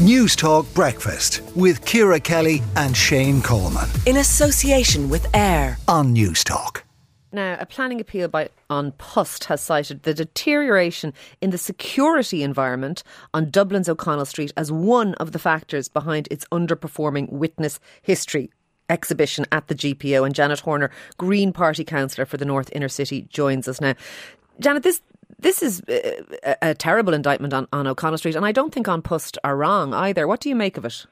Newstalk Breakfast with Ciara Kelly and Shane Coleman. In association with AIR on Newstalk. Now, a planning appeal by An Post has cited the deterioration in the security environment on Dublin's O'Connell Street as one of the factors behind its underperforming witness history exhibition at the GPO. And Janet Horner, Green Party councillor for the North Inner City, joins us now. Janet, this this is a, a terrible indictment on, on O'Connell Street, and I don't think An Post are wrong either. What do you make of it?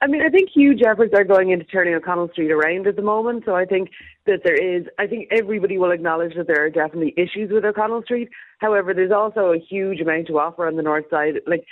I mean, I think huge efforts are going into turning O'Connell Street around at the moment. So I think that there is, I think everybody will acknowledge that there are definitely issues with O'Connell Street. However, there's also a huge amount to offer on the north side. Like,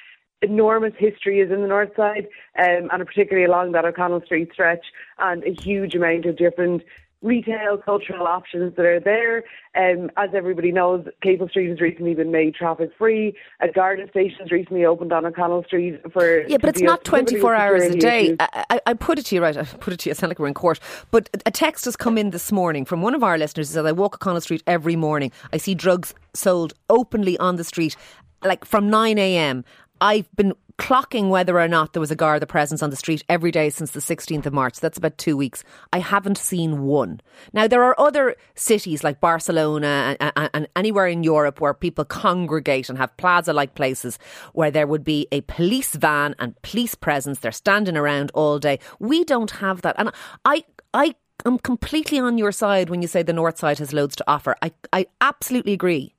enormous history is in the north side, um, and particularly along that O'Connell Street stretch, and a huge amount of different retail cultural options that are there. Um, as everybody knows, Capel Street has recently been made traffic free. A Garda station has recently opened on O'Connell Street for yeah, but it's not twenty four hours a day. I, I, put it to you right. I put it to you. It sounds like we're in court. But a text has come in this morning from one of our listeners. Who says I walk O'Connell Street every morning. I see drugs sold openly on the street, like from nine a.m. I've been clocking whether or not there was a guard Garda presence on the street every day since the 16th of March. That's about two weeks. I haven't seen one. Now, there are other cities like Barcelona and, and, and anywhere in Europe where people congregate and have plaza like places where there would be a police van and police presence. They're standing around all day. We don't have that. And I, I am completely on your side when you say the north side has loads to offer. I, I absolutely agree.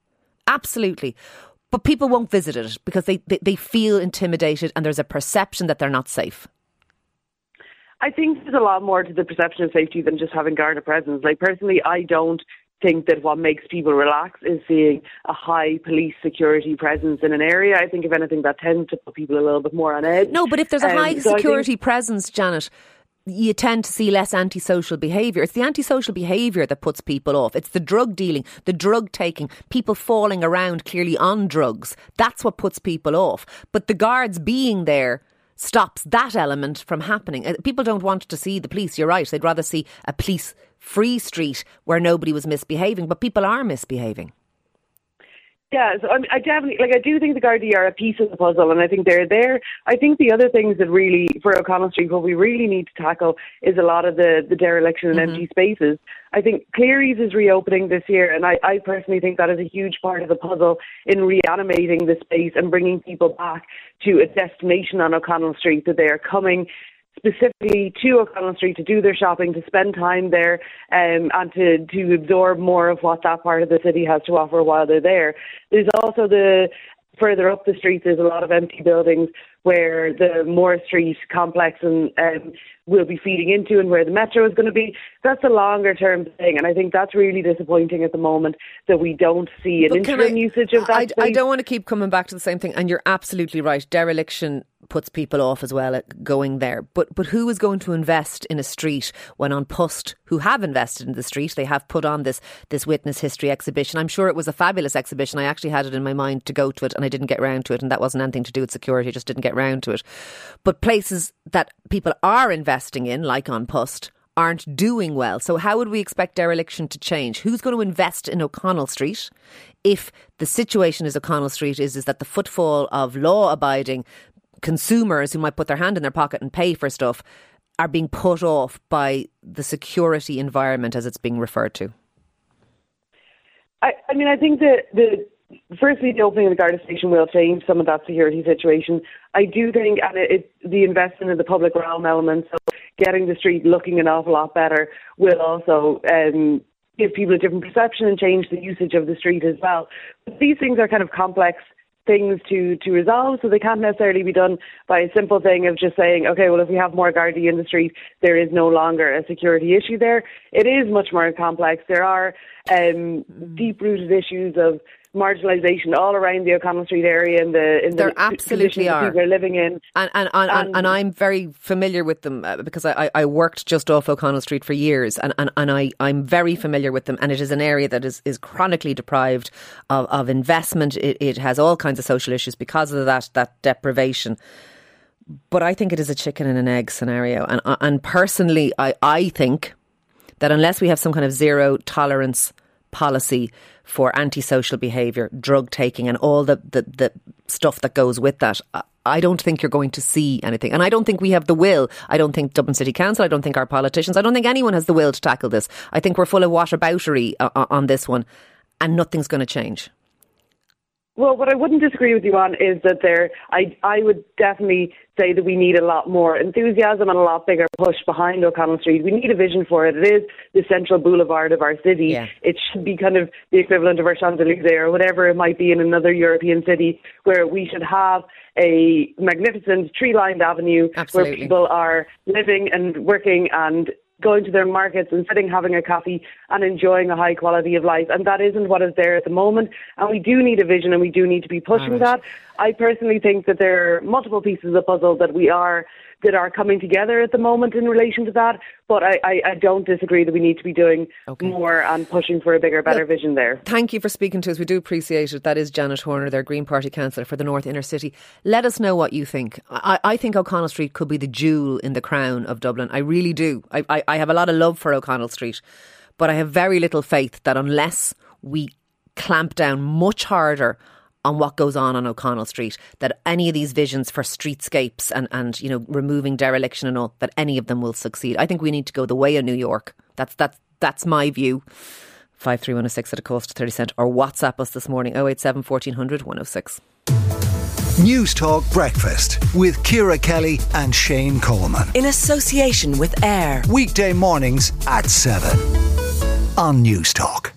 Absolutely. But people won't visit it because they, they, they feel intimidated and there's a perception that they're not safe. I think there's a lot more to the perception of safety than just having Garda presence. Like personally, I don't think that what makes people relax is seeing a high police security presence in an area. I think if anything that tends to put people a little bit more on edge. No, but if there's a um, high so security think, presence, Janet, you tend to see less antisocial behaviour. It's the antisocial behaviour that puts people off. It's the drug dealing, the drug taking, people falling around clearly on drugs. That's what puts people off. But the guards being there stops that element from happening. Uh, people don't want to see the police, you're right. They'd rather see a police free street where nobody was misbehaving, but people are misbehaving. Yeah, so I, mean, I definitely like. I do think the Gardaí are a piece of the puzzle, and I think they're there. I think the other things that really, for O'Connell Street, what we really need to tackle is a lot of the the dereliction and mm-hmm. empty spaces. I think Clerys is reopening this year, and I, I personally think that is a huge part of the puzzle in reanimating the space and bringing people back to a destination on O'Connell Street that they are coming specifically to O'Connell Street to do their shopping, to spend time there, um, and to, to absorb more of what that part of the city has to offer while they're there. There's also the further up the street, there's a lot of empty buildings where the Moore Street complex and um, will be feeding into and where the metro is going to be. That's a longer term thing, and I think that's really disappointing at the moment that we don't see an interim I, usage of that. I, I, don't want to keep coming back to the same thing, and you're absolutely right. Dereliction puts people off as well at going there. But but who is going to invest in a street when An Post, who have invested in the street, they have put on this this witness history exhibition. I'm sure it was a fabulous exhibition. I actually had it in my mind to go to it and I didn't get round to it and that wasn't anything to do with security, I just didn't get round to it. But places that people are investing in, like An Post, aren't doing well. So, how would we expect dereliction to change? Who's going to invest in O'Connell Street if the situation is O'Connell Street is, is that the footfall of law abiding consumers who might put their hand in their pocket and pay for stuff are being put off by the security environment as it's being referred to? I, I mean, I think that the firstly, the opening of the Garda station will change some of that security situation. I do think, and it, it, the investment in the public realm element, so getting the street looking an awful lot better, will also um, give people a different perception and change the usage of the street as well. But these things are kind of complex things to, to resolve, so they can't necessarily be done by a simple thing of just saying, okay, well, if we have more Gardaí in the street, there is no longer a security issue there. It is much more complex. There are um, deep rooted issues of marginalisation all around the O'Connell Street area and the in there the absolutely are people are. living in. And and, and, and, and I'm very familiar with them uh, because I, I worked just off O'Connell Street for years and, and, and I, I'm very familiar with them and it is an area that is, is chronically deprived of, of investment. It, it has all kinds of social issues because of that that deprivation. But I think it is a chicken and an egg scenario and and personally I, I think that unless we have some kind of zero tolerance policy for antisocial behaviour, drug taking, and all the, the, the stuff that goes with that, I don't think you're going to see anything. And I don't think we have the will. I don't think Dublin City Council, I don't think our politicians, I don't think anyone has the will to tackle this. I think we're full of whataboutery uh, uh, on this one, and nothing's going to change. Well, what I wouldn't disagree with you on is that there, I, I would definitely say that we need a lot more enthusiasm and a lot bigger push behind O'Connell Street. We need a vision for it. It is the central boulevard of our city. Yeah. It should be kind of the equivalent of our Champs Elysees or whatever it might be in another European city, where we should have a magnificent tree-lined avenue Absolutely. where people are living and working and going to their markets and sitting having a coffee and enjoying a high quality of life. And that isn't what is there at the moment. And we do need a vision and we do need to be pushing Right. that. I personally think that there are multiple pieces of the puzzle that we are that are coming together at the moment in relation to that. But I, I, I don't disagree that we need to be doing Okay. more and pushing for a bigger, better Look, vision there. Thank you for speaking to us. We do appreciate it. That is Janet Horner, their Green Party councillor for the North Inner City. Let us know what you think. I, I think O'Connell Street could be the jewel in the crown of Dublin. I really do. I, I, I have a lot of love for O'Connell Street, but I have very little faith that unless we clamp down much harder on what goes on on O'Connell Street, that any of these visions for streetscapes and, and you know removing dereliction and all, that any of them will succeed. I think we need to go the way of New York. That's that's that's my view. Five three one zero six at a cost of thirty cent, or WhatsApp us this morning 087 1400 106. Newstalk Breakfast with Ciara Kelly and Shane Coleman. In association with AIR. Weekday mornings at 7 on Newstalk.